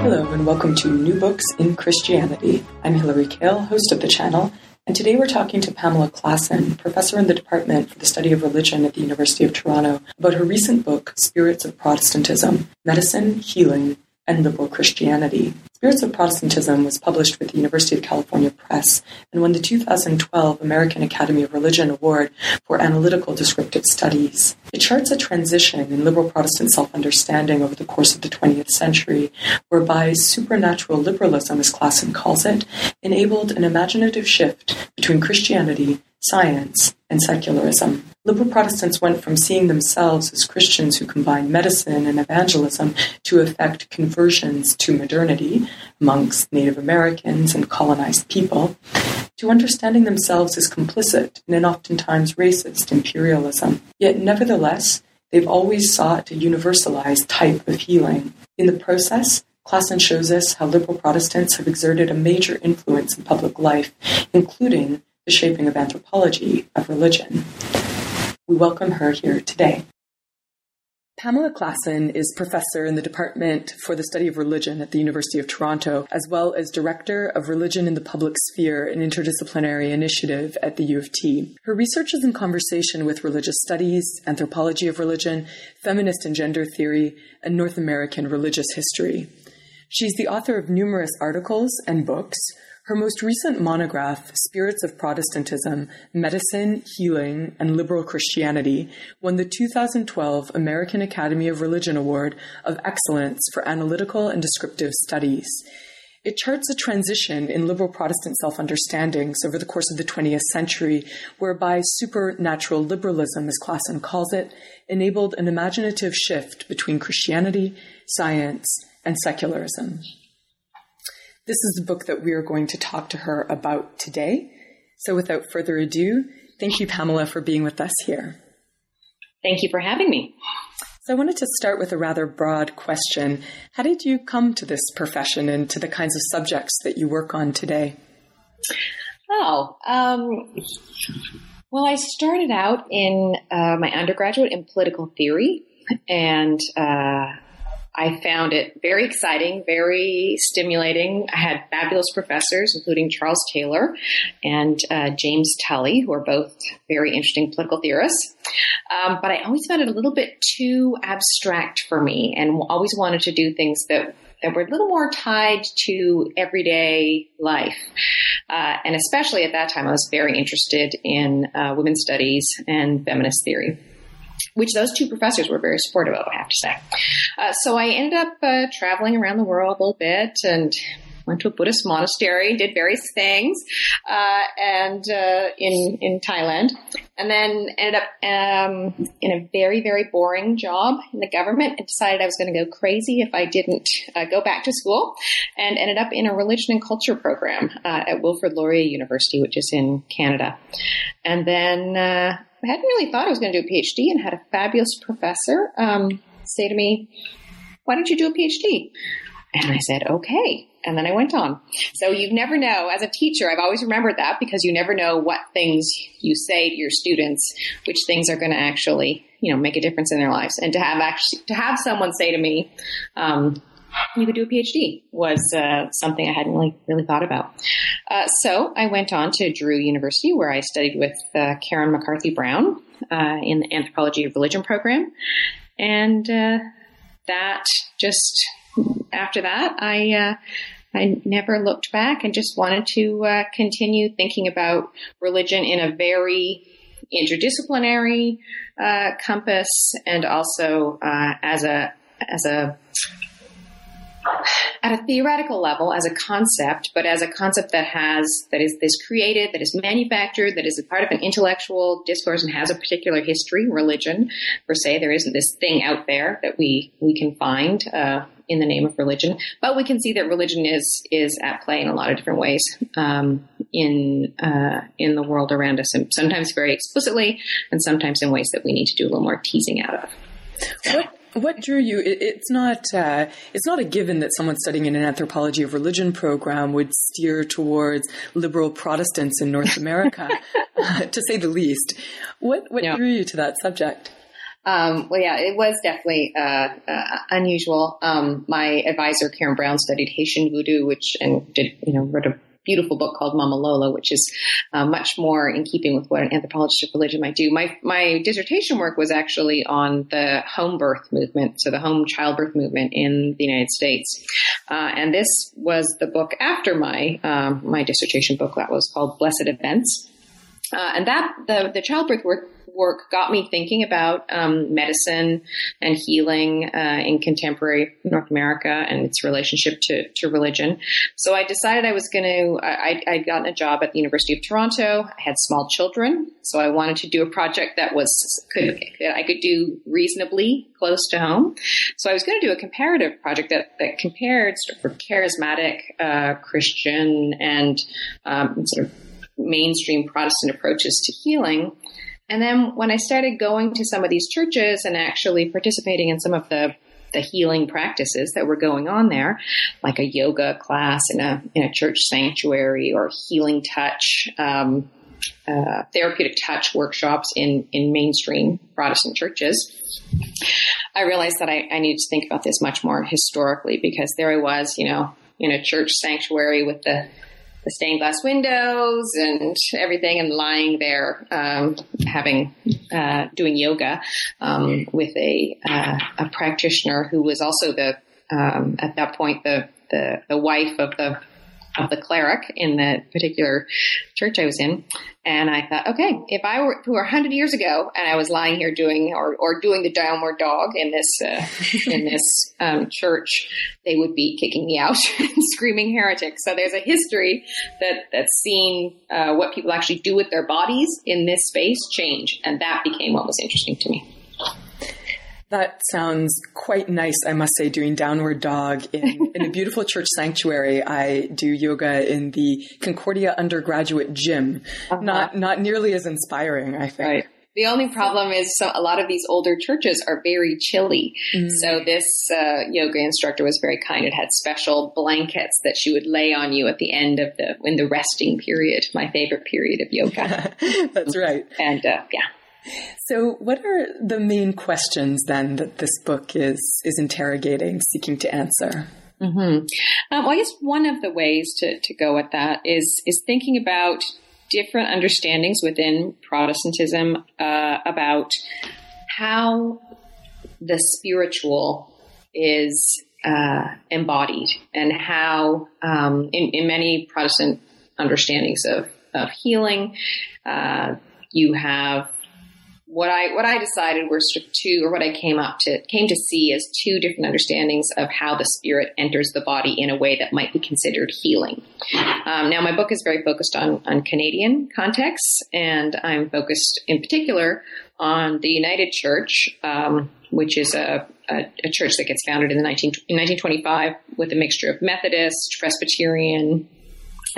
Hello, and welcome to New Books in Christianity. I'm Hillary Kaell, host of the channel, and today we're talking to Pamela Klassen, professor in the Department for the Study of Religion at the University of Toronto, about her recent book, Spirits of Protestantism Medicine, Healing, and Liberal Christianity. Spirits of Protestantism was published with the University of California Press and won the 2012 American Academy of Religion Award for Analytical Descriptive Studies. It charts a transition in liberal Protestant self understanding over the course of the 20th century, whereby supernatural liberalism, as Klassen calls it, enabled an imaginative shift between Christianity, science, and secularism. Liberal Protestants went from seeing themselves as Christians who combined medicine and evangelism to effect conversions to modernity amongst Native Americans and colonized people, to understanding themselves as complicit in an oftentimes racist imperialism. Yet, nevertheless, they've always sought a universalized type of healing. In the process, Klassen shows us how liberal Protestants have exerted a major influence in public life, including the shaping of anthropology of religion. We welcome her here today. Pamela Klassen is professor in the Department for the Study of Religion at the University of Toronto, as well as Director of Religion in the Public Sphere, an interdisciplinary initiative at the U of T. Her research is in conversation with religious studies, anthropology of religion, feminist and gender theory, and North American religious history. She's the author of numerous articles and books, her most recent monograph, Spirits of Protestantism Medicine, Healing, and Liberal Christianity, won the 2012 American Academy of Religion Award of Excellence for Analytical and Descriptive Studies. It charts a transition in liberal Protestant self understandings over the course of the 20th century, whereby supernatural liberalism, as Klassen calls it, enabled an imaginative shift between Christianity, science, and secularism. This is the book that we are going to talk to her about today. So without further ado, thank you, Pamela, for being with us here. Thank you for having me. So I wanted to start with a rather broad question. How did you come to this profession and to the kinds of subjects that you work on today? Oh, um, well, I started out in uh, my undergraduate in political theory, and uh, I found it very exciting, very stimulating. I had fabulous professors, including Charles Taylor and uh, James Tully, who are both very interesting political theorists. Um, but I always found it a little bit too abstract for me and always wanted to do things that that were a little more tied to everyday life. Uh, and especially at that time, I was very interested in uh, women's studies and feminist theory which those two professors were very supportive of, I have to say. Uh, so I ended up uh, traveling around the world a little bit and went to a Buddhist monastery, did various things, uh, and uh, in in Thailand, and then ended up um, in a very very boring job in the government, and decided I was going to go crazy if I didn't uh, go back to school, and ended up in a religion and culture program uh, at Wilfrid Laurier University, which is in Canada, and then. I hadn't really thought I was going to do a PhD and had a fabulous professor um, say to me, Why don't you do a PhD? And I said, Okay. And then I went on. So you never know. As a teacher, I've always remembered that because you never know what things you say to your students, which things are going to actually, you know, make a difference in their lives. And to have actually, to have someone say to me, um, you could do a PhD was uh, something I hadn't really really thought about. Uh, so I went on to Drew University, where I studied with uh, Karen McCarthy Brown uh, in the Anthropology of Religion program, and uh, that just after that I. Uh, I never looked back and just wanted to continue thinking about religion in a very interdisciplinary compass and also as a as a at a theoretical level as a concept, but as a concept that has that is is created, that is manufactured, that is a part of an intellectual discourse and has a particular history, religion per se. There isn't this thing out there that we we can find. Uh, in the name of religion, but we can see that religion is is at play in a lot of different ways um, in uh, in the world around us, and sometimes very explicitly, and sometimes in ways that we need to do a little more teasing out of. What what drew you? It, it's not uh, it's not a given that someone studying in an anthropology of religion program would steer towards liberal Protestants in North America, uh, to say the least. What what drew you to that subject? Um, well, yeah, it was definitely uh, uh, unusual. Um, my advisor, Karen Brown, studied Haitian voodoo, which and did you know wrote a beautiful book called Mama Lola, which is uh, much more in keeping with what an anthropologist of religion might do. My my dissertation work was actually on the home birth movement, so the home childbirth movement in the United States, uh, and this was the book after my um, my dissertation book that was called Blessed Events. Uh, and that the the childbirth work work got me thinking about um, medicine and healing uh, in contemporary North America and its relationship to, to religion. So I decided I was going to. I, I'd gotten a job at the University of Toronto. I had small children, so I wanted to do a project that was could that I could do reasonably close to home. So I was going to do a comparative project that that compared sort of charismatic uh, Christian and um, sort of mainstream Protestant approaches to healing and then when I started going to some of these churches and actually participating in some of the the healing practices that were going on there, like a yoga class in a in a church sanctuary or healing touch, um, uh, therapeutic touch workshops in in mainstream Protestant churches. I realized that I, I needed to think about this much more historically because there I was, you know, in a church sanctuary with the the stained glass windows and everything, and lying there um, having uh, doing yoga um, with a uh, a practitioner who was also the um, at that point the, the the wife of the of the cleric in the particular church I was in. And I thought, okay, if I were, were 100 years ago and I was lying here doing, or, or doing the downward dog in this, uh, in this um, church, they would be kicking me out and screaming heretic. So there's a history that, that's seen uh, what people actually do with their bodies in this space change. And that became what was interesting to me. That sounds quite nice, I must say, doing downward dog in, in a beautiful church sanctuary. I do yoga in the Concordia undergraduate gym. Uh-huh. Not not nearly as inspiring, I think. Right. The only problem is so a lot of these older churches are very chilly. Mm. So this uh, yoga instructor was very kind. It had special blankets that she would lay on you at the end of the in the resting period. My favorite period of yoga. That's right. And uh, yeah. So, what are the main questions then that this book is is interrogating, seeking to answer? Mm-hmm. Um, well, I guess one of the ways to, to go at that is is thinking about different understandings within Protestantism uh, about how the spiritual is uh, embodied and how, um, in, in, many Protestant understandings of, of healing, uh, you have what I what I decided were sort of two, or what I came up to came to see as two different understandings of how the spirit enters the body in a way that might be considered healing. Um, now, my book is very focused on on Canadian contexts, and I'm focused in particular on the United Church, um, which is a, a, a, church that gets founded in the 19, in 1925 with a mixture of Methodist, Presbyterian,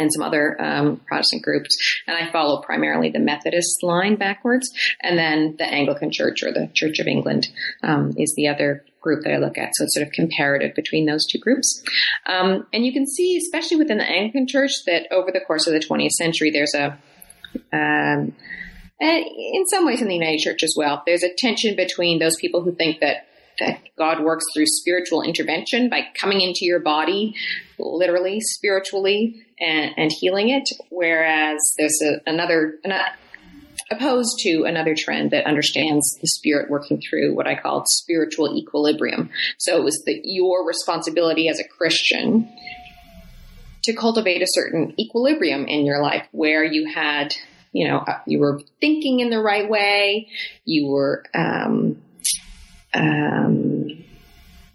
and some other um, Protestant groups. And I follow primarily the Methodist line backwards, and then the Anglican Church or the Church of England um, is the other group that I look at. So it's sort of comparative between those two groups. Um, and you can see, especially within the Anglican Church, that over the course of the 20th century, there's a um, in some ways in the United Church as well, there's a tension between those people who think that that God works through spiritual intervention by coming into your body, literally, spiritually, and, and healing it. Whereas there's a, another, an, opposed to another trend that understands the spirit working through what I called spiritual equilibrium. So it was the, your responsibility as a Christian to cultivate a certain equilibrium in your life where you had, you know, uh, you were thinking in the right way, you were, um, um,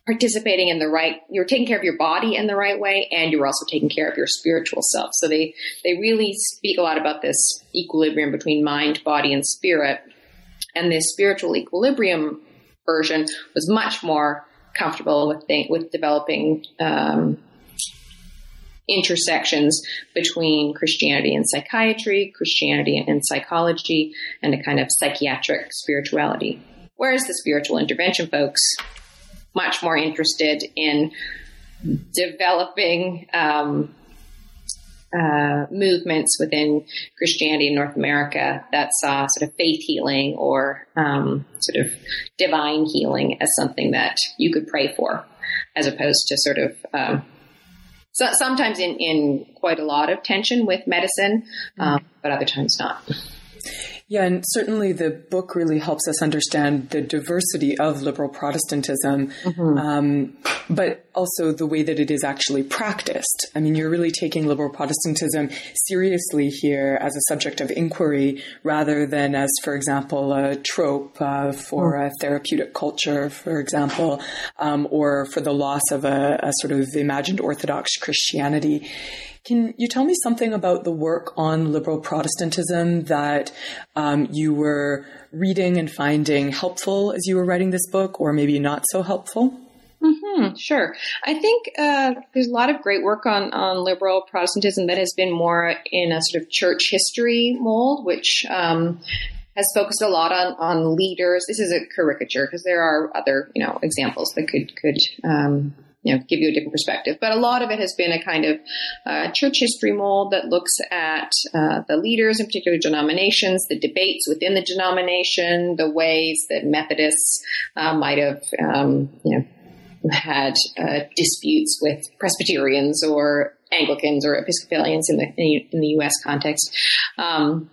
participating in the right you're taking care of your body in the right way and you're also taking care of your spiritual self. So they they really speak a lot about this equilibrium between mind body and spirit. And this spiritual equilibrium version was much more comfortable with with developing um, intersections between Christianity and psychiatry, Christianity and psychology, and a kind of psychiatric spirituality. Whereas the spiritual intervention folks, much more interested in developing um, uh, movements within Christianity in North America that saw sort of faith healing or um, sort of divine healing as something that you could pray for, as opposed to sort of um, so sometimes in, in quite a lot of tension with medicine, um, but other times not. Yeah, and certainly the book really helps us understand the diversity of liberal Protestantism, mm-hmm. um, but also the way that it is actually practiced. I mean, you're really taking liberal Protestantism seriously here as a subject of inquiry rather than as, for example, a trope uh, for mm. a therapeutic culture, for example, um, or for the loss of a, a sort of imagined Orthodox Christianity. Can you tell me something about the work on liberal Protestantism that um, you were reading and finding helpful as you were writing this book, or maybe not so helpful? Mm-hmm, sure. I think uh, there's a lot of great work on, on liberal Protestantism that has been more in a sort of church history mold, which um, has focused a lot on, on leaders. This is a caricature because there are other, you know, examples that could could um, you know, give you a different perspective. But a lot of it has been a kind of uh, church history mold that looks at uh, the leaders in particular denominations, the debates within the denomination, the ways that Methodists uh, might have, um, you know, had uh, disputes with Presbyterians or Anglicans or Episcopalians in the in the U.S. context. Um,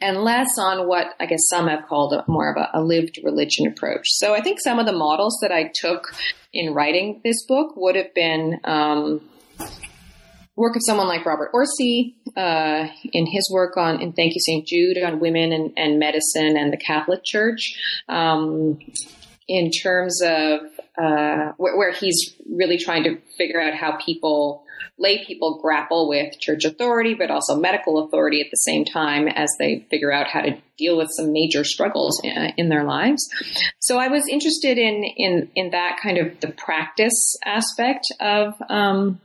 and less on what I guess some have called a, more of a, a, lived religion approach. So I think some of the models that I took in writing this book would have been um, work of someone like Robert Orsi uh, in his work on in Thank You St. Jude on women and, and medicine and the Catholic Church. Um, in terms of uh, where, where he's really trying to figure out how people lay people grapple with church authority, but also medical authority at the same time as they figure out how to deal with some major struggles in, uh, in their lives. So I was interested in in in that kind of the practice aspect of. Um,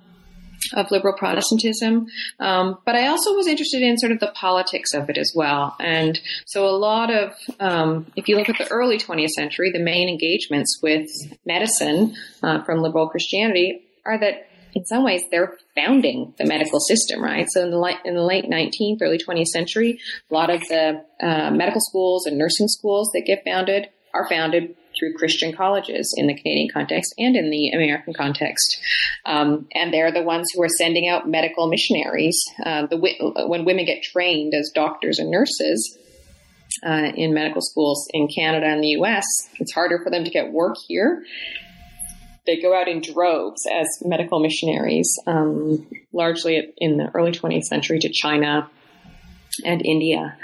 of liberal Protestantism. Um, but I also was interested in sort of the politics of it as well. And so a lot of, um, if you look at the early 20th century, the main engagements with medicine uh, from liberal Christianity are that in some ways they're founding the medical system, right? So in the, in the late 19th, early 20th century, a lot of the uh, medical schools and nursing schools that get founded are founded through Christian colleges in the Canadian context and in the American context. Um, and they're the ones who are sending out medical missionaries. Uh, the, when women get trained as doctors and nurses, uh, in medical schools in Canada and the US, it's harder for them to get work here they go out in droves as medical missionaries, um, largely in the early 20th century to China and India.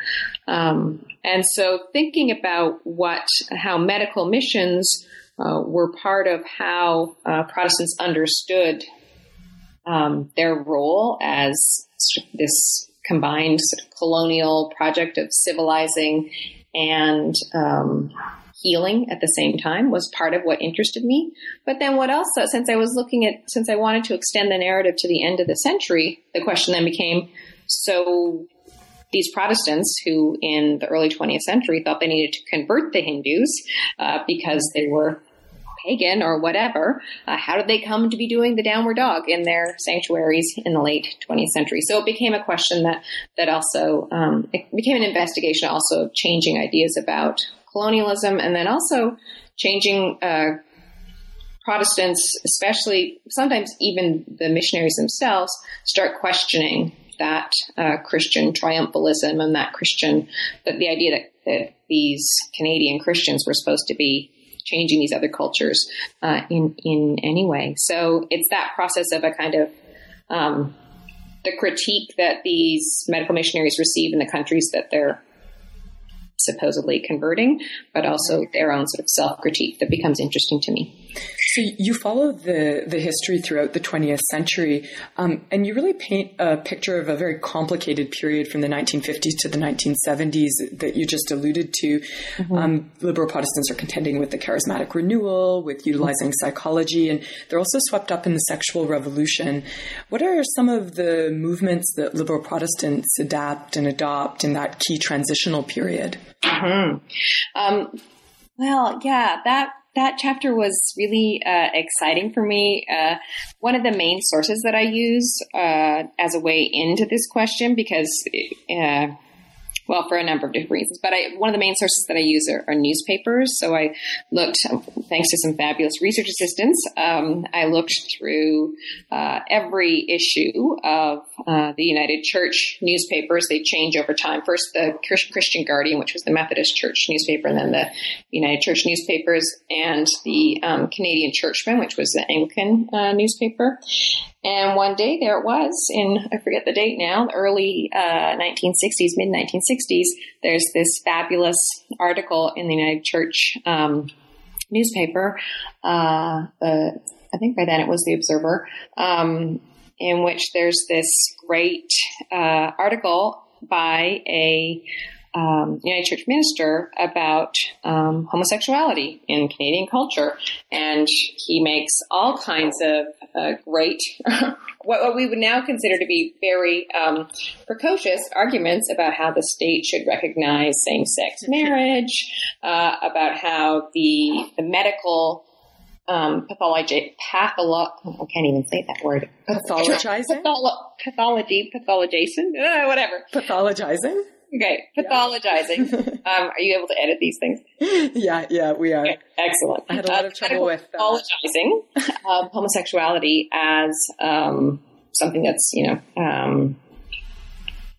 Um, and so thinking about what, how medical missions uh, were part of how uh, Protestants understood um, their role as this combined sort of colonial project of civilizing and um, healing at the same time was part of what interested me. But then what else, since I was looking at, since I wanted to extend the narrative to the end of the century, the question then became, so these Protestants who in the early 20th century thought they needed to convert the Hindus uh, because they were pagan or whatever, uh, how did they come to be doing the downward dog in their sanctuaries in the late 20th century? So it became a question that that also um, it became an investigation also of changing ideas about colonialism, and then also changing uh, Protestants, especially sometimes even the missionaries themselves, start questioning that uh, Christian triumphalism and that Christian, that the idea that, that, these Canadian Christians were supposed to be changing these other cultures uh, in in any way. So it's that process of a kind of um, the critique that these medical missionaries receive in the countries that they're supposedly converting, but also their own sort of self critique that becomes interesting to me. So you follow the, the history throughout the 20th century, um, and you really paint a picture of a very complicated period from the 1950s to the 1970s that you just alluded to. Mm-hmm. Um, liberal Protestants are contending with the charismatic renewal, with utilizing mm-hmm. psychology, and they're also swept up in the sexual revolution. What are some of the movements that liberal Protestants adapt and adopt in that key transitional period? Mm-hmm. Um, well, yeah, that that chapter was really uh, exciting for me. Uh, one of the main sources that I use uh, as a way into this question, because uh, well, for a number of different reasons. But I, one of the main sources that I use are, are newspapers. So I looked, thanks to some fabulous research assistants, um, I looked through uh, every issue of uh, the United Church newspapers. They change over time. First, the Christian Guardian, which was the Methodist Church newspaper, and then the United Church newspapers, and the um, Canadian Churchman, which was the Anglican uh, newspaper. And one day there it was in, I forget the date now, early uh, 1960s, mid 1960s. There's this fabulous article in the United Church um, newspaper. Uh, I think by then it was the Observer, um, in which there's this great uh, article by a um, United Church minister about um, homosexuality in Canadian culture, and he makes all kinds of uh, great, what, what, we would now consider to be very um, precocious arguments about how the state should recognize same-sex marriage, uh, about how the the medical um, pathology, patholo- I can't even say that word. Pathologizing? Patholo- pathology, pathologization, uh, whatever. Pathologizing? Okay, pathologizing. um, are you able to edit these things? Yeah, yeah, we are. Okay, excellent. I had a lot uh, of trouble with uh, pathologizing um, homosexuality as um, something that's you know um,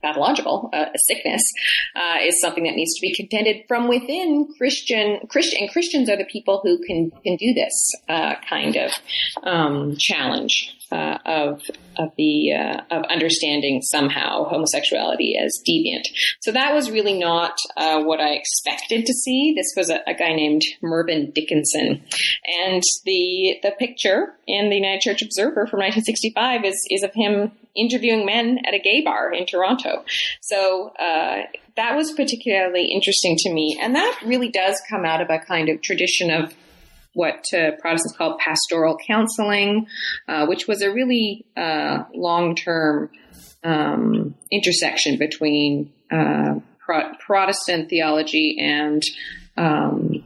pathological, uh, a sickness, uh, is something that needs to be contended from within Christian. Christian and Christians are the people who can can do this uh, kind of um, challenge uh, of of the uh, of understanding somehow homosexuality as deviant. So that was really not uh, what I expected to see. This was a, a, guy named Mervyn Dickinson, and the the picture in the United Church Observer from 1965 is is of him interviewing men at a gay bar in Toronto. So uh, that was particularly interesting to me, and that really does come out of a kind of tradition of what uh, Protestants call pastoral counseling, uh, which was a really uh, long term um, intersection between uh, Pro- Protestant theology and um,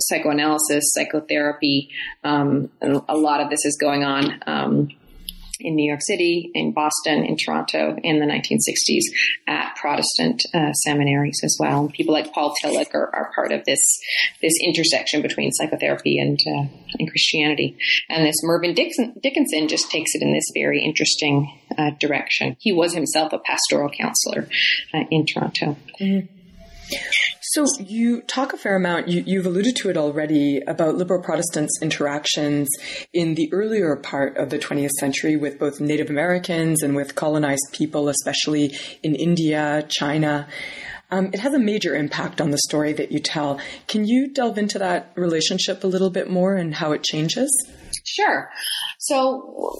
psychoanalysis, psychotherapy. Um, a lot of this is going on um, in New York City, in Boston, in Toronto in the 1960s at Protestant uh, seminaries as well. People like Paul Tillich are, are, part of this this intersection between psychotherapy and uh, and Christianity. And this Mervyn Dickinson just takes it in this very interesting uh, direction. He was himself a pastoral counselor uh, in Toronto. Mm-hmm. So you talk a fair amount, you, have alluded to it already, about liberal Protestants' interactions in the earlier part of the 20th century with both Native Americans and with colonized people, especially in India, China. Um, it has a major impact on the story that you tell. Can you delve into that relationship a little bit more and how it changes? Sure. So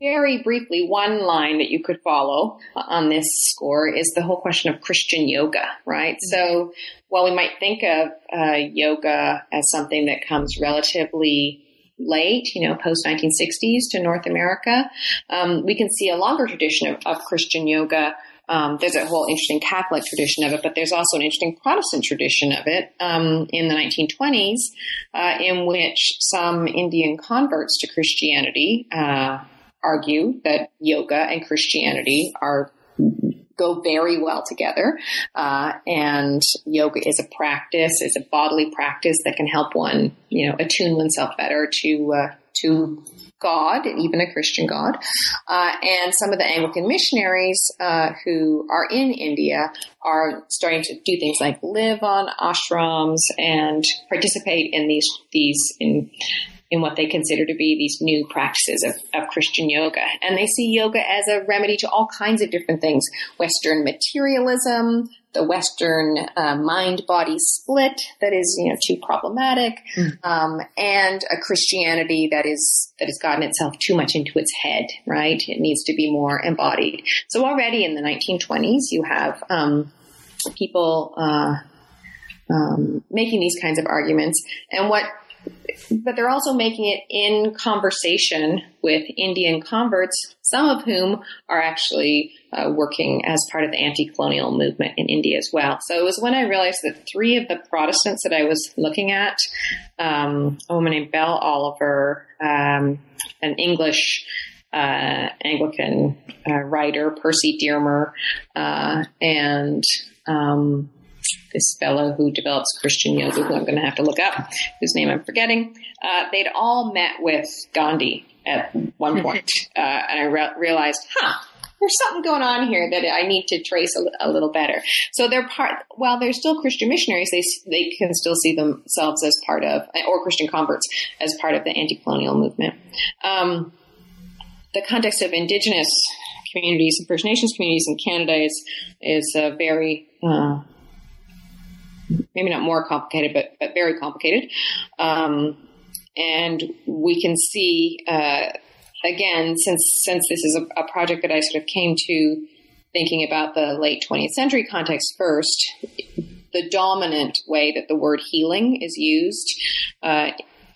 very briefly, one line that you could follow on this score is the whole question of Christian yoga, right? Mm-hmm. So while we might think of uh, yoga as something that comes relatively late, you know, post 1960s to North America, um, we can see a longer tradition of, of Christian yoga um, there's a whole interesting Catholic tradition of it, but there's also an interesting Protestant tradition of it um, in the 1920s, uh, in which some Indian converts to Christianity uh, argue that yoga and Christianity are go very well together. Uh, and yoga is a practice, is a bodily practice that can help one, you know, attune oneself better to uh, to God, even a Christian God. Uh, and some of the Anglican missionaries uh, who are in India are starting to do things like live on ashrams and participate in these these in in what they consider to be these new practices of, of Christian yoga. And they see yoga as a remedy to all kinds of different things Western materialism, the Western uh, mind body split that is you know too problematic, mm. um, and a Christianity that is that has gotten itself too much into its head. Right, it needs to be more embodied. So already in the 1920s, you have um, people. Uh, um, making these kinds of arguments, and what but they're also making it in conversation with Indian converts, some of whom are actually uh, working as part of the anti-colonial movement in India as well. So it was when I realized that three of the Protestants that I was looking at, um, a woman named Belle Oliver, um, an English uh, Anglican uh, writer, Percy Dearmer, uh, and um, this fellow who develops Christian yoga, who I'm going to have to look up, whose name I'm forgetting. Uh, they'd all met with Gandhi at one point, uh, and I re- realized, huh, there's something going on here that I need to trace a, a, little better. So they're part, while they're still Christian missionaries, they they can still see themselves as part of, or Christian converts as part of the anti-colonial movement. Um, the context of indigenous communities and First Nations communities in Canada is is a very uh, maybe not more complicated, but, but very complicated. Um, and we can see, uh, again, since, since this is a, a, project that I sort of came to thinking about the late 20th century context first, the dominant way that the word healing is used uh,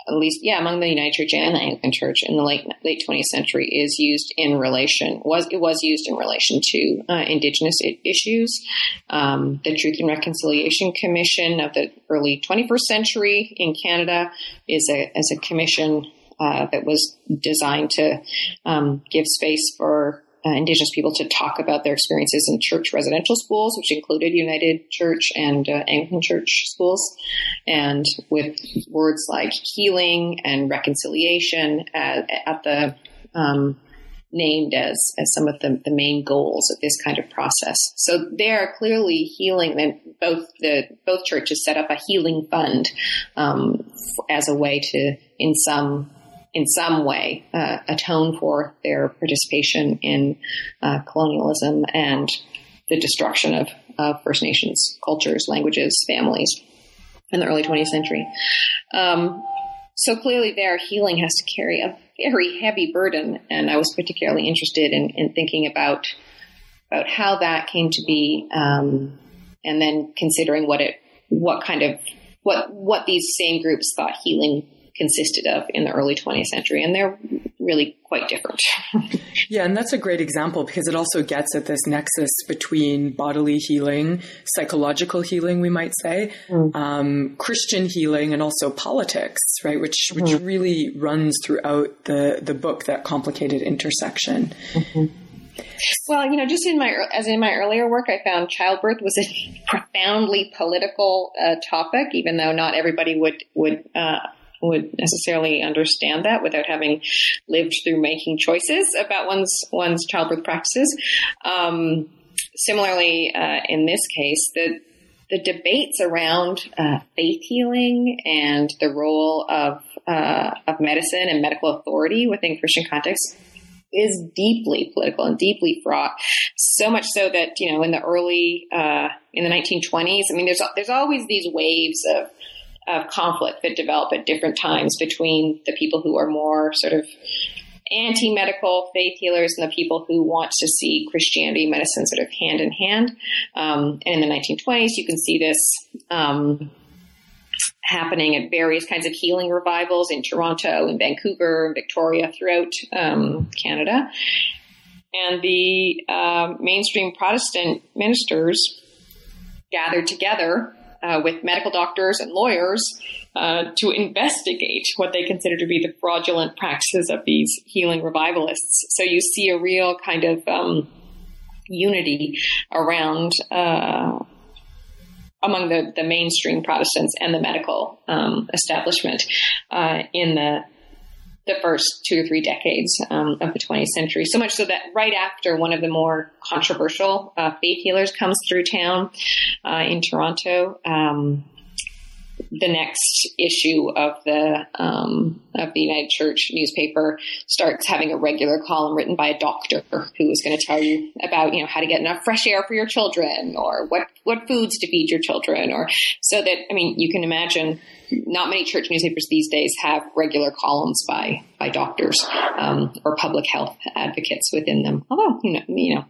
at least, yeah, among the United Church and the Anglican Church in the late late 20th century is used in relation was it was used in relation to uh, Indigenous issues. Um, the Truth and Reconciliation Commission of the early 21st century in Canada is a as a commission uh, that was designed to um, give space for uh, Indigenous people to talk about their experiences in church residential schools, which included United Church and uh, Anglican Church schools, and with words like healing and reconciliation at, at the um, named as as some of the, the main goals of this kind of process. So they are clearly healing. And both the both churches set up a healing fund um, as a way to, in some in some way uh, atone for their participation in uh, colonialism and the destruction of, of, First Nations cultures, languages, families in the early 20th century. Um, so clearly, their healing has to carry a very heavy burden, and I was particularly interested in, in thinking about about how that came to be, um, and then considering what it, what kind of what what these same groups thought healing consisted of in the early 20th century, and they're really quite different. yeah, and that's a great example because it also gets at this nexus between bodily healing, psychological healing, we might say, mm. um, Christian healing, and also politics, right? Which which mm. really runs throughout the the book that complicated intersection. Mm-hmm. Well, you know, just in my as in my earlier work, I found childbirth was a profoundly political uh, topic, even though not everybody would would uh, would necessarily understand that without having lived through making choices about one's one's childbirth practices. Um, similarly, uh, in this case, the the debates around uh, faith healing and the role of uh, of medicine and medical authority within Christian context is deeply political and deeply fraught. So much so that you know, in the early uh, in the 1920s, I mean, there's there's always these waves of of conflict that develop at different times between the people who are more sort of anti medical faith healers and the people who want to see Christianity medicine sort of hand in hand. Um, and in the 1920s, you can see this. Um, happening at various kinds of healing revivals in Toronto, in Vancouver, and Victoria, throughout um, Canada. And the uh, mainstream Protestant ministers gathered together uh, with medical doctors and lawyers uh, to investigate what they consider to be the fraudulent practices of these healing revivalists. So you see a real kind of um, unity around. Uh, among the, the mainstream Protestants and the medical um, establishment uh, in the the first two or three decades um, of the 20th century. So much so that right after one of the more controversial uh, faith healers comes through town uh, in Toronto, um, the next issue of the um, of the United Church newspaper starts having a regular column written by a doctor who is going to tell you about you know how to get enough fresh air for your children or what what foods to feed your children or so that I mean you can imagine not many church newspapers these days have regular columns by by doctors um, or public health advocates within them. Although you know you know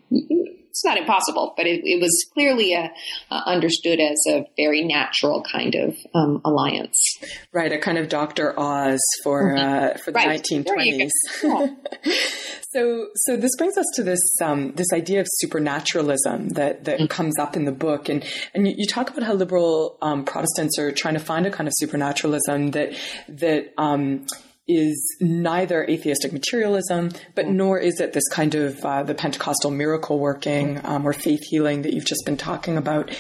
it's not impossible, but it, it was clearly a, uh, understood as a very natural kind of um, alliance. Right, a kind of Doctor Oz for mm-hmm. uh, for the nineteen twenties. so, so this brings us to this um, this idea of supernaturalism that that mm-hmm. comes up in the book, and and you, you talk about how liberal um, Protestants are trying to find a kind of supernaturalism that that um, is neither atheistic materialism, but nor is it this kind of uh, the Pentecostal miracle working um, or faith healing that you've just been talking about.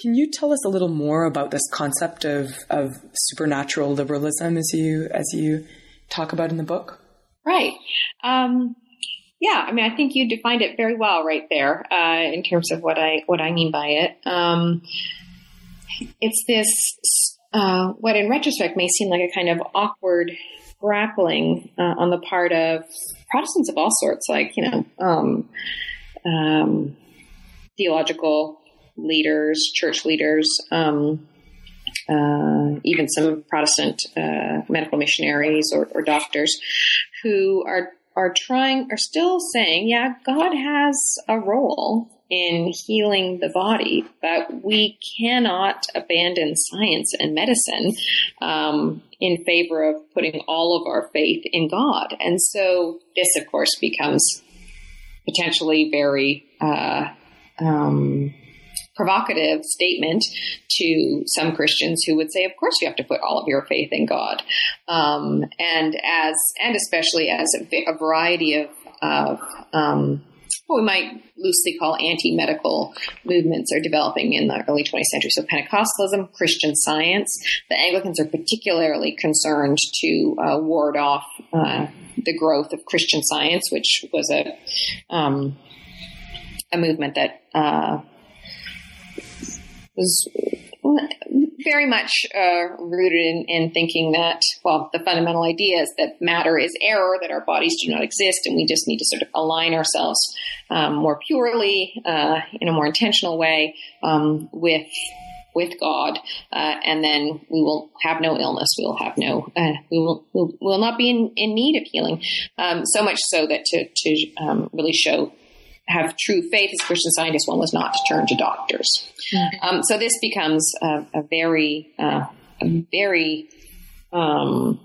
Can you tell us a little more about this concept of, of supernatural liberalism as you as you talk about in the book? Right. Um, yeah, I mean, I think you defined it very well right there uh, in terms of what I what I mean by it. Um, it's this uh, what in retrospect may seem like a kind of awkward grappling uh, on the part of Protestants of all sorts, like, you know, um, um, theological leaders, church leaders, um, uh, even some Protestant uh, medical missionaries or, or, doctors who are are trying are still saying, yeah, God has a role in healing the body, but we cannot abandon science and medicine um, in favor of putting all of our faith in God. And so this, of course, becomes potentially very uh, um, provocative statement to some Christians who would say, "Of course, you have to put all of your faith in God," um, and as and especially as a, a variety of, of um, what we might loosely call anti-medical movements are developing in the early 20th century. So Pentecostalism, Christian Science. The Anglicans are particularly concerned to uh, ward off uh, the growth of Christian Science, which was a um, a movement that uh, was very much uh, rooted in, in, thinking that, well, the fundamental idea is that matter is error, that our bodies do not exist, and we just need to sort of align ourselves um, more purely, uh, in a more intentional way, um, with with God, uh, and then we will have no illness. We will have no. Uh, we will we will not be in, in need of healing. Um, so much so that to to um, really show have true faith as Christian scientists, one was not to turn to doctors. Mm-hmm. Um, so this becomes a, a very, uh, a very um,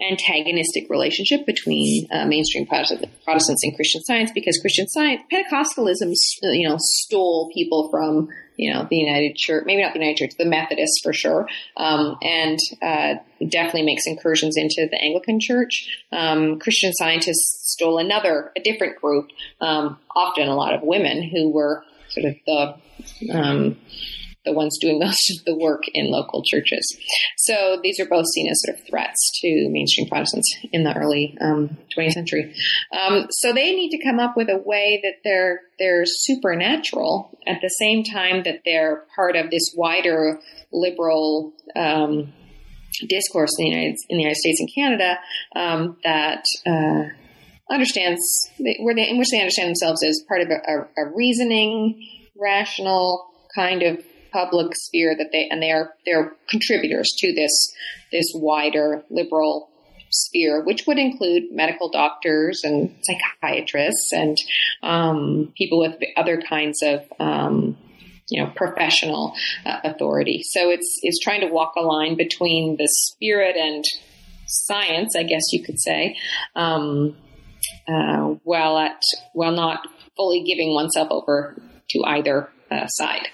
antagonistic relationship between uh, mainstream Protestants and Christian Science because Christian Science, Pentecostalism, you know, stole people from you know the United Church, maybe not the United Church, the Methodists for sure, um, and uh, definitely makes incursions into the Anglican Church. Um, Christian Scientists stole another, a different group, um, often a lot of women who were sort of the um, the ones doing most of the work in local churches. So these are both seen as sort of threats to mainstream Protestants in the early um, 20th century. Um, so they need to come up with a way that they're they're supernatural at the same time that they're part of this wider liberal. Um, discourse in the United, in the United States and Canada um, that uh, understands where they, in which they understand themselves as part of a, a, a reasoning, rational kind of public sphere that they and they are they're contributors to this this wider liberal sphere, which would include medical doctors and psychiatrists and um, people with other kinds of um, you know professional uh, authority. So it's it's trying to walk a line between the spirit and science, I guess you could say, um, uh, while at while not fully giving oneself over to either uh, side.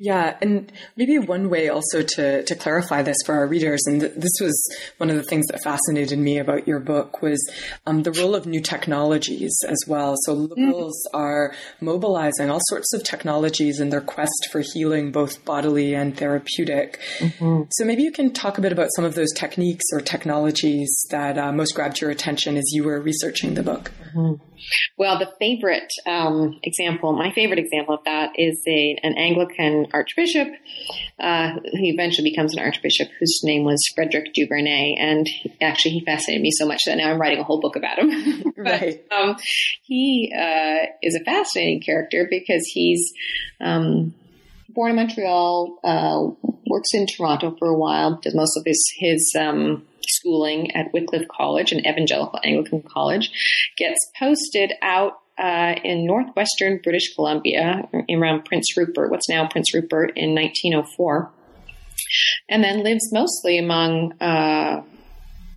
Yeah, and maybe one way also to, to clarify this for our readers, and th- this was one of the things that fascinated me about your book, was um, the role of new technologies as well. So liberals mm-hmm. are mobilizing all sorts of technologies in their quest for healing, both bodily and therapeutic. Mm-hmm. So maybe you can talk a bit about some of those techniques or technologies that uh, most grabbed your attention as you were researching the book. Mm-hmm. Well, the favorite um, example, my favorite example of that is a, an Anglican archbishop. Uh, he eventually becomes an archbishop whose name was Frederick Du Vernet, and actually he fascinated me so much that now I'm writing a whole book about him. but, right. Um, he uh, is a fascinating character because he's um, born in Montreal, uh, works in Toronto for a while, does most of his his um, schooling at Wycliffe College, an evangelical Anglican college, gets posted out uh, in northwestern British Columbia around Prince Rupert, what's now Prince Rupert, in 1904, and then lives mostly among uh,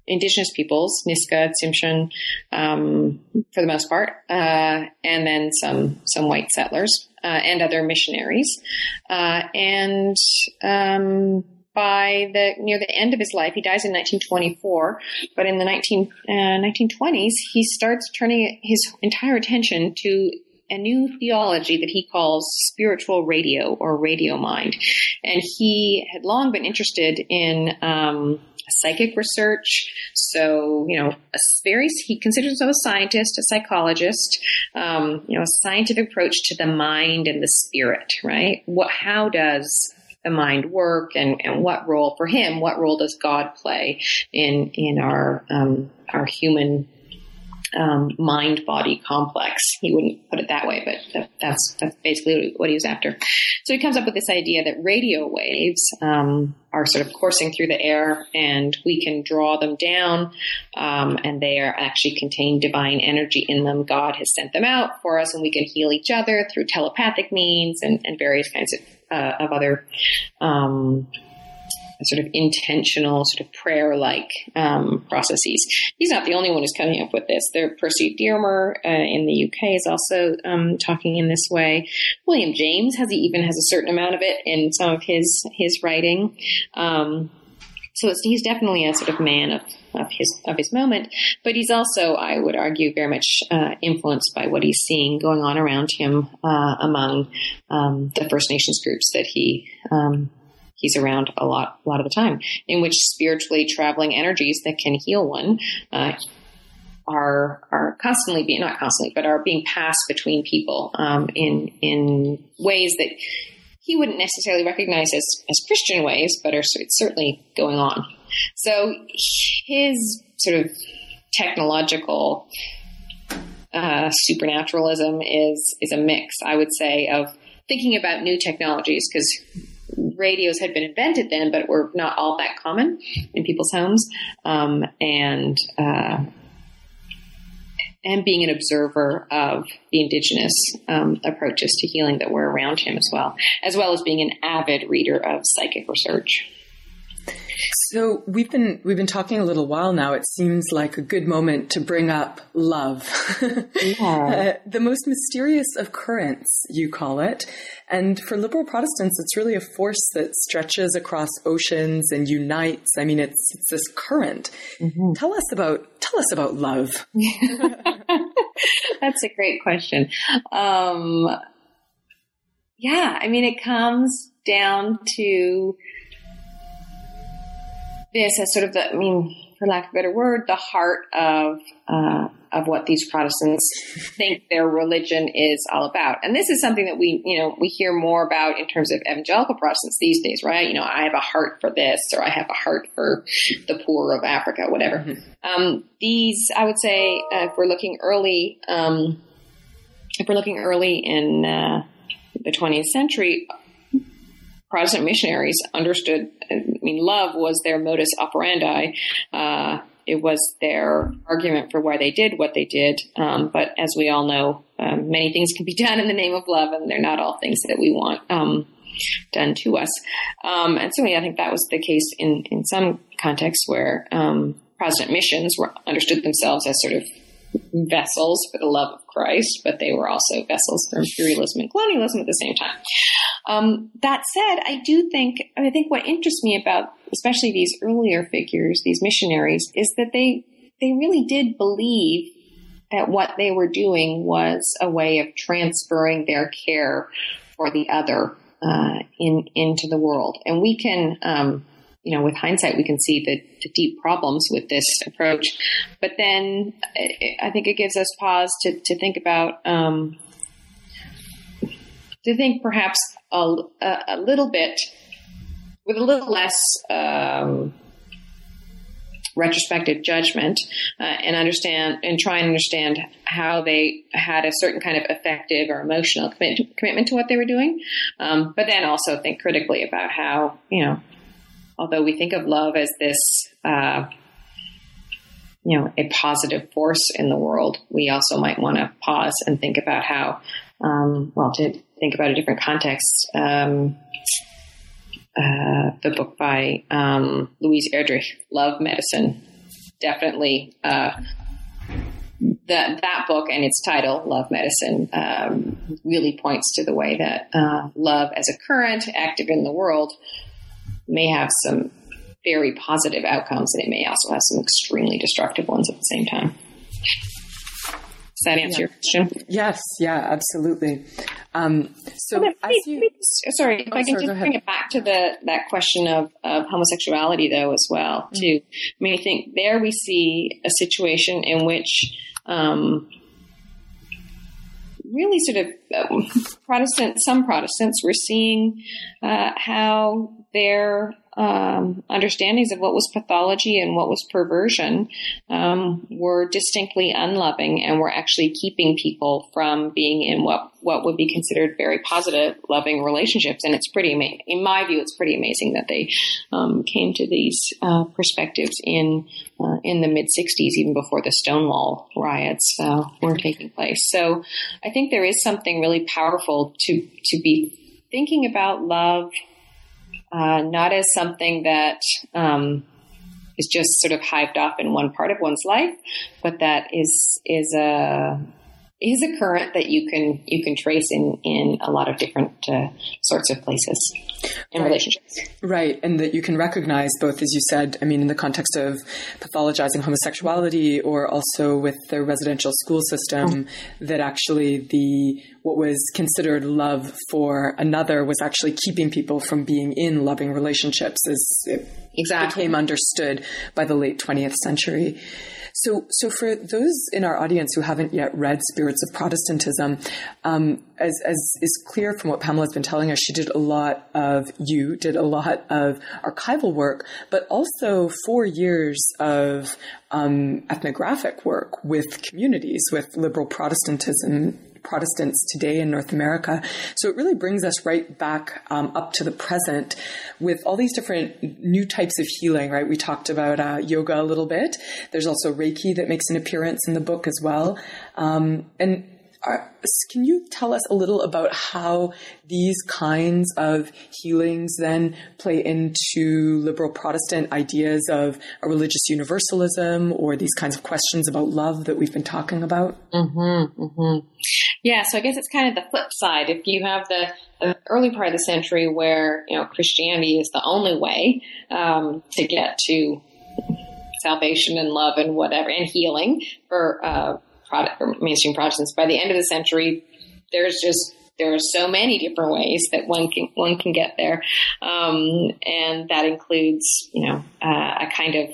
indigenous peoples, Nisga'a, Tsimshian, um, for the most part, uh, and then some some white settlers uh, and other missionaries, uh, and um, by the near the end of his life, he dies in 1924. But in the 19, uh, 1920s, he starts turning his entire attention to a new theology that he calls spiritual radio or radio mind. And he had long been interested in um, psychic research. So, you know, a very, he considers himself a scientist, a psychologist, um, you know, a scientific approach to the mind and the spirit, right? What, how does the mind work and, and what role for him, what role does God play in, in our, um, our human um, mind body complex. He wouldn't put it that way, but that's that's basically what he was after. So he comes up with this idea that radio waves um, are sort of coursing through the air, and we can draw them down, um, and they are actually contain divine energy in them. God has sent them out for us, and we can heal each other through telepathic means and, and various kinds of uh, of other um, sort of intentional, sort of prayer like um, processes. He's not the only one who's coming up with this. There, Percy Dearmer uh, in the UK is also um, talking in this way. William James has even has a certain amount of it in some of his his writing. Um, so he's definitely a sort of man of, of his of his moment, but he's also, I would argue, very much uh, influenced by what he's seeing going on around him uh, among um, the First Nations groups that he um, he's around a lot, a lot of the time, in which spiritually traveling energies that can heal one uh, are are constantly being not constantly, but are being passed between people um, in in ways that he wouldn't necessarily recognize as as Christian ways, but are it's certainly going on. So his sort of technological uh, supernaturalism is is a mix, I would say, of thinking about new technologies because radios had been invented then, but were not all that common in people's homes, um, and uh, and being an observer of the indigenous um, approaches to healing that were around him as well, as well as being an avid reader of psychic research. So we've been we've been talking a little while now. It seems like a good moment to bring up love, yeah. uh, the most mysterious of currents, you call it. And for liberal Protestants, it's really a force that stretches across oceans and unites. I mean, it's it's this current. Mm-hmm. Tell us about tell us about love. That's a great question. Um, yeah, I mean, it comes down to this as sort of the, I mean, for lack of a better word, the heart of uh, of what these Protestants think their religion is all about. And this is something that we, you know, we hear more about in terms of evangelical Protestants these days, right? You know, I have a heart for this, or I have a heart for the poor of Africa, whatever. Mm-hmm. Um, these, I would say, uh, if we're looking early, um, if we're looking early in uh, the 20th century, Protestant missionaries understood, mean, love was their modus operandi. Uh, it was their argument for why they did what they did. Um, but as we all know, um, many things can be done in the name of love, and they're not all things that we want um, done to us. Um, and certainly, I think that was the case in, in some contexts where um, Protestant missions were understood themselves as sort of vessels for the love of Christ, but they were also vessels for imperialism and colonialism at the same time. Um, that said, I do think I think what interests me about especially these earlier figures, these missionaries, is that they they really did believe that what they were doing was a way of transferring their care for the other uh, in into the world, and we can. Um, you know, with hindsight, we can see the, the, deep problems with this approach. But then I think it gives us pause to, to think about um, to think perhaps a, a, little bit with a little less um, retrospective judgment uh, and understand and try and understand how they had a certain kind of effective or emotional commit, commitment to what they were doing. Um, but then also think critically about how, you know, although we think of love as this, uh, you know, a positive force in the world, we also might want to pause and think about how, um, well, to think about a different context. Um, uh, the book by um, Louise Erdrich, Love Medicine. Definitely uh, that that book and its title, Love Medicine, um, really points to the way that uh, love as a current active in the world may have some very positive outcomes, and it may also have some extremely destructive ones at the same time. Does that answer yeah. your question? Yes, yeah, absolutely. Um, so, you, sorry, if oh, I can sorry, just bring it back to the that question of, of homosexuality, though, as well. Mm-hmm. Too, I mean, I think there we see a situation in which um, really sort of um, Protestant, some Protestants were seeing uh, how their um, understandings of what was pathology and what was perversion um, were distinctly unloving and were actually keeping people from being in what what would be considered very positive, loving relationships. And it's pretty amazing. In my view, it's pretty amazing that they um, came to these uh, perspectives in uh, in the mid '60s, even before the Stonewall riots uh, were taking place. So I think there is something really powerful to to be thinking about love uh, not as something that um, is just sort of hived off in one part of one's life, but that is is a is a current that you can you can trace in in a lot of different uh, sorts of places and right. relationships. Right, and that you can recognize both, as you said. I mean, in the context of pathologizing homosexuality, or also with the residential school system, mm-hmm. that actually the what was considered love for another was actually keeping people from being in loving relationships, as it exactly. became understood by the late twentieth century. So, so for those in our audience who haven't yet read Spirits of Protestantism, um, as, as is clear from what Pamela has been telling us, she did a lot of, you did a lot of archival work, but also four years of um, ethnographic work with communities, with liberal Protestantism Protestants today in North America. So it really brings us right back um, up to the present with all these different new types of healing, right? We talked about uh, yoga a little bit. There's also Reiki that makes an appearance in the book as well. Um, and are, can you tell us a little about how these kinds of healings then play into liberal Protestant ideas of a religious universalism or these kinds of questions about love that we've been talking about? Mm-hmm, mm-hmm. Yeah, so I guess it's kind of the flip side. If you have the, early part of the century where you know Christianity is the only way um, to get to salvation and love and whatever and healing for uh, mainstream Protestants. By the end of the century, there's just there are so many different ways that one can one can get there, um, and that includes you know uh, a kind of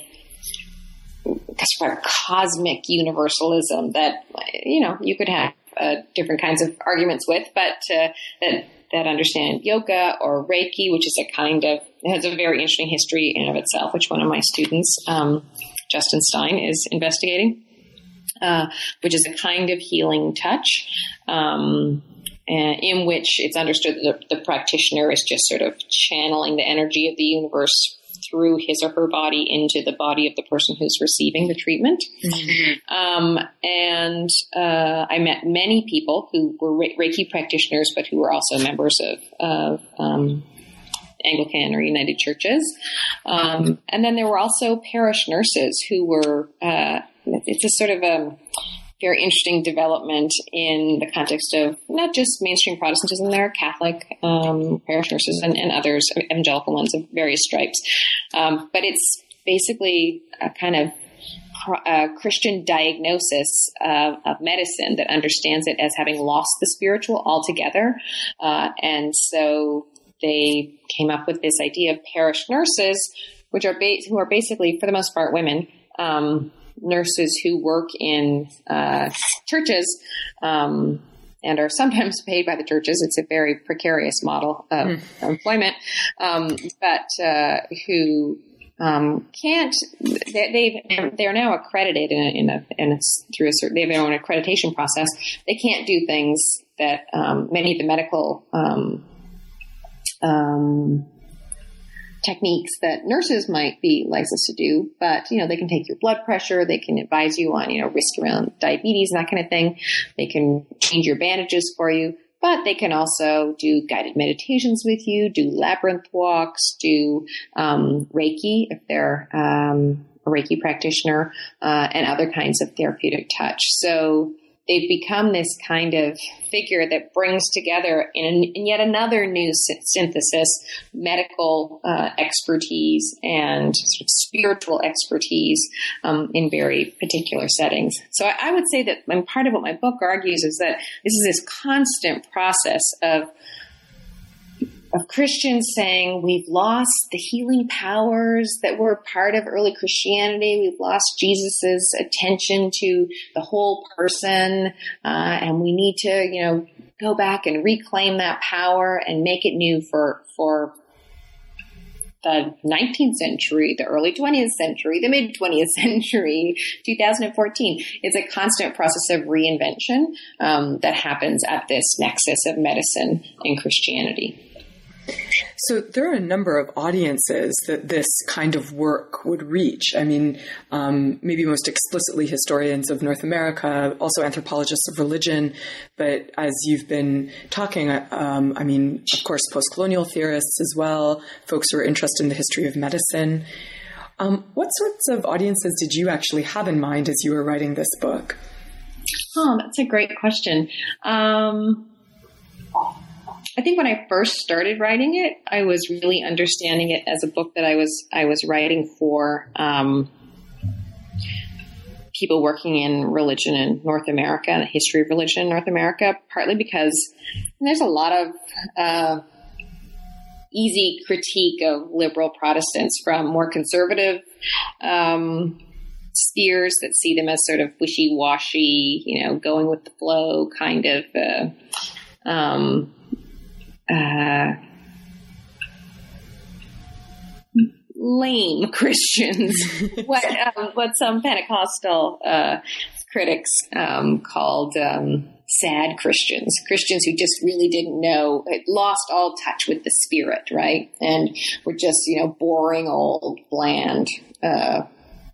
cosmic universalism that you know you could have uh, different kinds of arguments with, but uh, that that understand yoga or Reiki, which is a kind of has a very interesting history in of itself, which one of my students, um, Justin Stein, is investigating uh, which is a kind of healing touch. Um, in which it's understood that the, the practitioner is just sort of channeling the energy of the universe through his or her body into the body of the person who's receiving the treatment. Mm-hmm. Um, and uh, I met many people who were Reiki practitioners, but who were also members of, of um, Anglican or United Churches. Um, and then there were also parish nurses who were uh, it's a sort of a very interesting development in the context of not just mainstream Protestantism, there are Catholic um, parish nurses and, and, others, evangelical ones of various stripes. Um, but it's basically a kind of a Christian diagnosis of, of, medicine that understands it as having lost the spiritual altogether. Uh, and so they came up with this idea of parish nurses, which are ba- who are basically, for the most part, women. Um, nurses who work in uh, churches um, and are sometimes paid by the churches. It's a very precarious model of mm. employment, um, but uh, who um, can't they, they've they're now accredited in a, in a, in a, through a certain they have their own accreditation process. They can't do things that um, many of the medical um, um, techniques that nurses might be licensed to do, but you know they can take your blood pressure, they can advise you on you know risk around diabetes and that kind of thing. They can change your bandages for you, but they can also do guided meditations with you, do labyrinth walks, do um, Reiki if they're um, a Reiki practitioner, uh, and other kinds of therapeutic touch. So they've become this kind of figure that brings together in, in yet another new synthesis medical uh, expertise and sort of spiritual expertise um, in very particular settings. So I, I would say that, and part of what my book argues is that this is this constant process of of Christians saying we've lost the healing powers that were part of early Christianity. We've lost Jesus's attention to the whole person, uh, and we need to, you know, go back and reclaim that power and make it new for for the 19th century, the early 20th century, the mid 20th century, 2014. It's a constant process of reinvention um, that happens at this nexus of medicine and Christianity. So there are a number of audiences that this kind of work would reach. I mean, um, maybe most explicitly historians of North America, also anthropologists of religion. But as you've been talking, um, I mean, of course, post-colonial theorists as well, folks who are interested in the history of medicine. Um, what sorts of audiences did you actually have in mind as you were writing this book? Oh, that's a great question. Um, I think when I first started writing it, I was really understanding it as a book that I was I was writing for um, people working in religion in North America and the history of religion in North America. Partly because there's a lot of uh, easy critique of liberal Protestants from more conservative um, spheres that see them as sort of wishy washy, you know, going with the flow kind of. Uh, um, uh, lame Christians, what um, what some Pentecostal uh, critics um, called um, sad Christians, Christians who just really didn't know, lost all touch with the spirit, right, and were just you know boring old bland. Uh,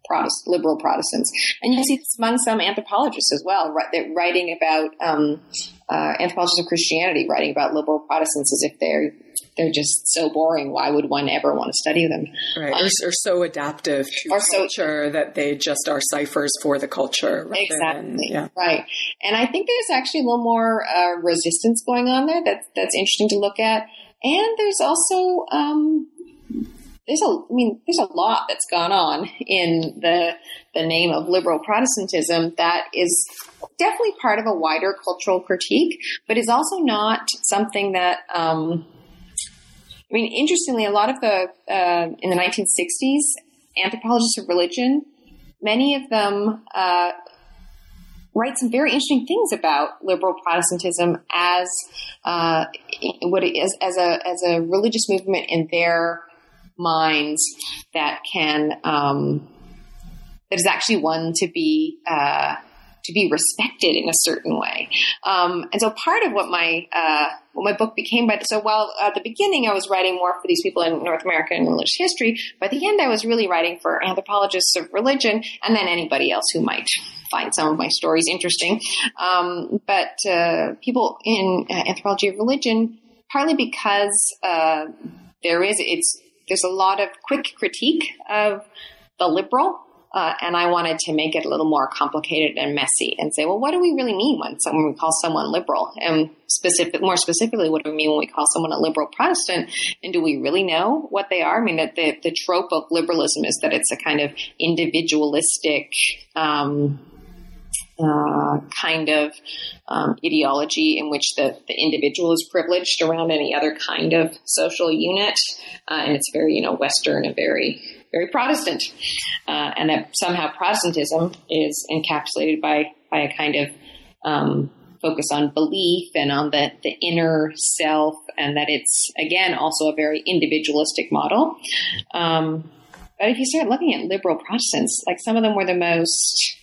Protest, liberal Protestants, and you see this among some anthropologists as well, right, writing about um, uh, anthropologists of Christianity, writing about liberal Protestants as if they're they're just so boring. Why would one ever want to study them? Right, um, or, or, so adaptive to or culture so, that they just are ciphers for the culture. Exactly. Than, yeah. Right, and I think there's actually a little more uh, resistance going on there. That that's interesting to look at, and there's also um, there's a, I mean, there's a lot that's gone on in the the name of liberal Protestantism that is definitely part of a wider cultural critique, but is also not something that. Um, I mean, interestingly, a lot of the uh, in the 1960s anthropologists of religion, many of them uh, write some very interesting things about liberal Protestantism as uh, what it is as a as a religious movement in their minds that can um, that is actually one to be uh, to be respected in a certain way. Um, and so part of what my uh, what my book became by so while at the beginning I was writing more for these people in North American religious history, by the end I was really writing for anthropologists of religion and then anybody else who might find some of my stories interesting. Um, but uh, people in uh, anthropology of religion, partly because uh, there is it's there's a lot of quick critique of the liberal. Uh, and I wanted to make it a little more complicated and messy and say, well, what do we really mean when someone we call someone liberal? And specific, more specifically, what do we mean when we call someone a liberal Protestant? And do we really know what they are? I mean, that the, the trope of liberalism is that it's a kind of individualistic, um, uh, kind of um, ideology in which the, the individual is privileged around any other kind of social unit. Uh, and it's very, you know, Western and very, very Protestant. Uh, and that somehow Protestantism is encapsulated by, by a kind of um, focus on belief and on the, the inner self, and that it's, again, also a very individualistic model. Um, but if you start looking at liberal Protestants, like some of them were the most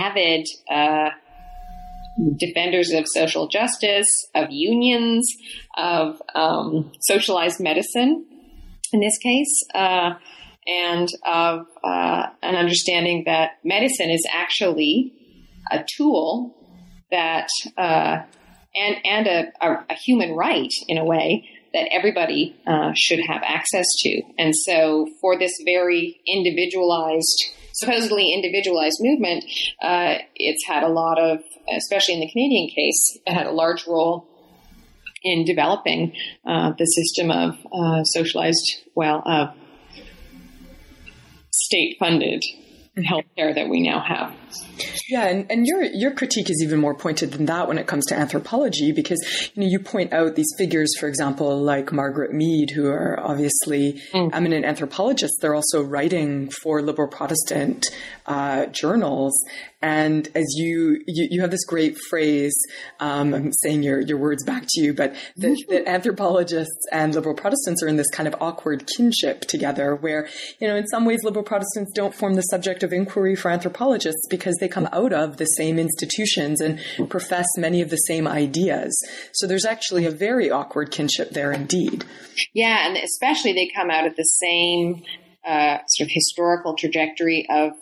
avid uh, defenders of social justice, of unions, of um, socialized medicine, in this case, uh, and of uh, an understanding that medicine is actually a tool that uh, and and a, a, a, human right in a way that everybody uh, should have access to. And so, for this very individualized, supposedly individualized movement, uh, it's had a lot of, especially in the Canadian case, it had a large role in developing uh, the system of uh, socialized, well, of state funded healthcare that we now have. Yeah, and, and your your critique is even more pointed than that when it comes to anthropology, because you know you point out these figures, for example, like Margaret Mead, who are obviously mm. eminent anthropologists. They're also writing for liberal Protestant uh, journals, and as you, you, you have this great phrase, um, I'm saying your your words back to you, but that, that anthropologists and liberal Protestants are in this kind of awkward kinship together, where you know in some ways liberal Protestants don't form the subject of inquiry for anthropologists because they come out of the same institutions and profess many of the same ideas. So there's actually a very awkward kinship there indeed. Yeah, and especially they come out of the same uh, sort of historical trajectory of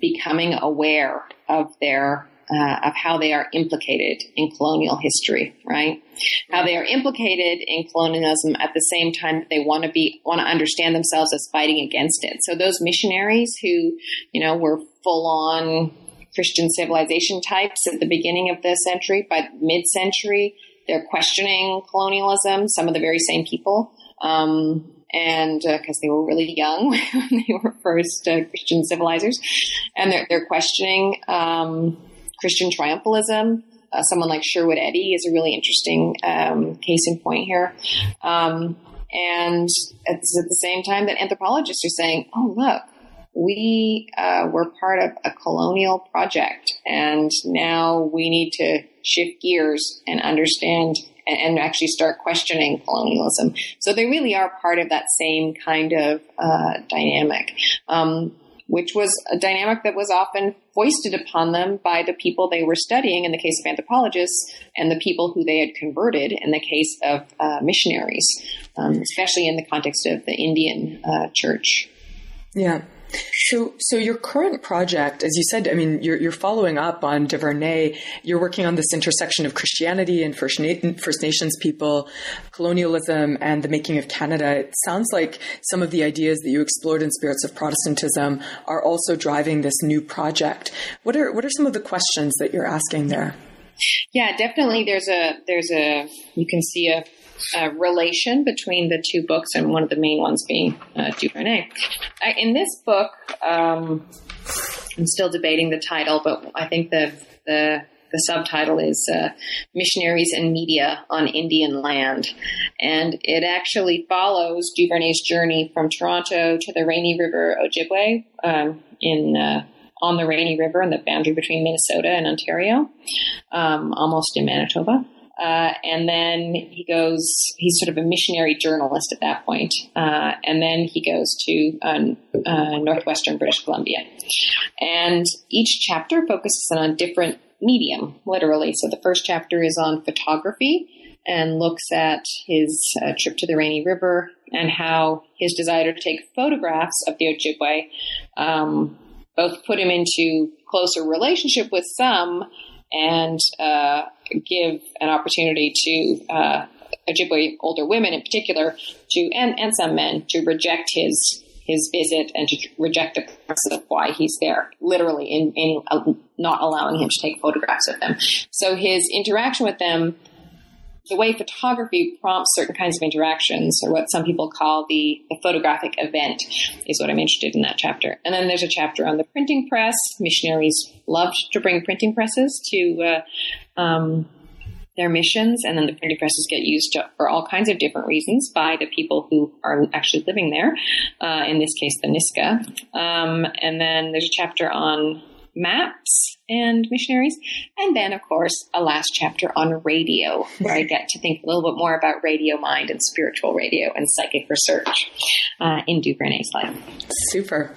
becoming aware of their uh, of how they are implicated in colonial history, right? How they are implicated in colonialism at the same time that they want to be want to understand themselves as fighting against it. So those missionaries who, you know, were full on Christian civilization types at the beginning of the century. By mid century, they're questioning colonialism, some of the very same people. Um, and because uh, they were really young when they were first uh, Christian civilizers, and they're, they're questioning um, Christian triumphalism. Uh, someone like Sherwood Eddy is a really interesting um, case in point here. Um, and at, at the same time that anthropologists are saying, oh, look, we uh, were part of a colonial project, and now we need to shift gears and understand and, actually start questioning colonialism. So they really are part of that same kind of uh, dynamic. Um, which was a dynamic that was often foisted upon them by the people they were studying in the case of anthropologists and the people who they had converted in the case of uh, missionaries, um, especially in the context of the Indian uh, church. Yeah. So, so your current project, as you said, I mean, you're, you're following up on Du Vernet. You're working on this intersection of Christianity and First, Na- First Nations people, colonialism, and the making of Canada. It sounds like some of the ideas that you explored in Spirits of Protestantism are also driving this new project. What are what are some of the questions that you're asking there? Yeah, definitely. There's a there's a you can see a uh, relation between the two books, and one of the main ones being uh, Du Vernet. I, in this book, um, I'm still debating the title, but I think the the, the subtitle is uh, "Missionaries and Media on Indian Land," and it actually follows Du Vernet's journey from Toronto to the Rainy River Ojibwe um, in uh, on the Rainy River in the boundary between Minnesota and Ontario, um, almost in Manitoba. Uh, and then he goes, he's sort of a missionary journalist at that point. Uh, and then he goes to uh, northwestern British Columbia. And each chapter focuses on a different medium, literally. So the first chapter is on photography and looks at his uh, trip to the Rainy River and how his desire to take photographs of the Ojibwe um, both put him into closer relationship with some and uh, give an opportunity to uh, Ojibwe older women in particular to and, and some men to reject his his visit and to reject the purpose of why he's there, literally in, in uh, not allowing him to take photographs of them. So his interaction with them the way photography prompts certain kinds of interactions, or what some people call the, the, photographic event, is what I'm interested in that chapter. And then there's a chapter on the printing press. Missionaries loved to bring printing presses to uh, um, their missions, and then the printing presses get used to, for all kinds of different reasons by the people who are actually living there. Uh, in this case, the Nisga'a. Um, and then there's a chapter on maps and missionaries. And then, of course, a last chapter on radio, where I get to think a little bit more about radio mind and spiritual radio and psychic research uh, in Du Vernet's life. Super.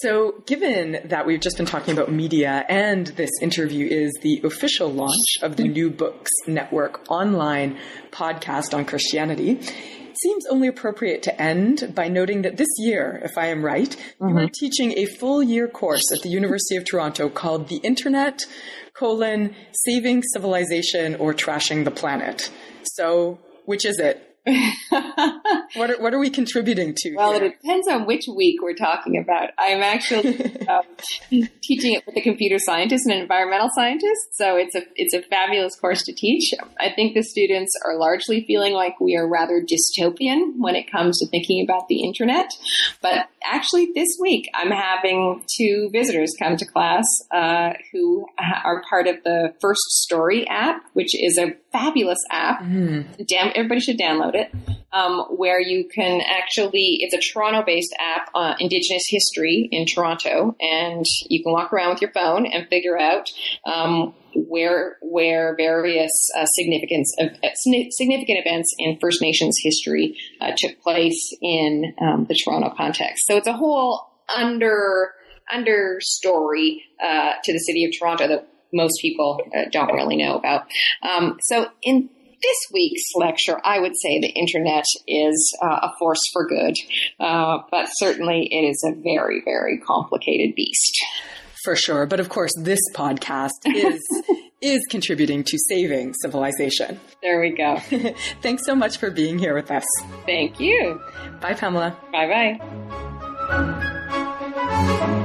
So, given that we've just been talking about media and this interview is the official launch of the New Books Network online podcast on Christianity, seems only appropriate to end by noting that this year, if I am right, mm-hmm. you are teaching a full year course at the University of Toronto called The Internet, colon, Saving Civilization or Trashing the Planet. So, which is it? what, are, what are we contributing to? Well, here? it depends on which week we're talking about. I'm actually um, teaching it with a computer scientist and an environmental scientist, so it's a it's a fabulous course to teach. I think the students are largely feeling like we are rather dystopian when it comes to thinking about the internet. But actually, this week I'm having two visitors come to class uh, who are part of the First Story app, which is a fabulous app. Mm. Damn, everybody should download it. Um, where you can actually, it's a Toronto-based app, uh, Indigenous history in Toronto, and you can walk around with your phone and figure out um, where where various uh, significance of, uh, significant events in First Nations history uh, took place in um, the Toronto context. So it's a whole under understory uh, to the city of Toronto that most people uh, don't really know about. Um, so in this week's lecture, I would say the internet is uh, a force for good, uh, but certainly it is a very, very complicated beast. For sure. But of course, this podcast is. is contributing to saving civilization. There we go. Thanks so much for being here with us. Thank you. Bye, Pamela. Bye bye.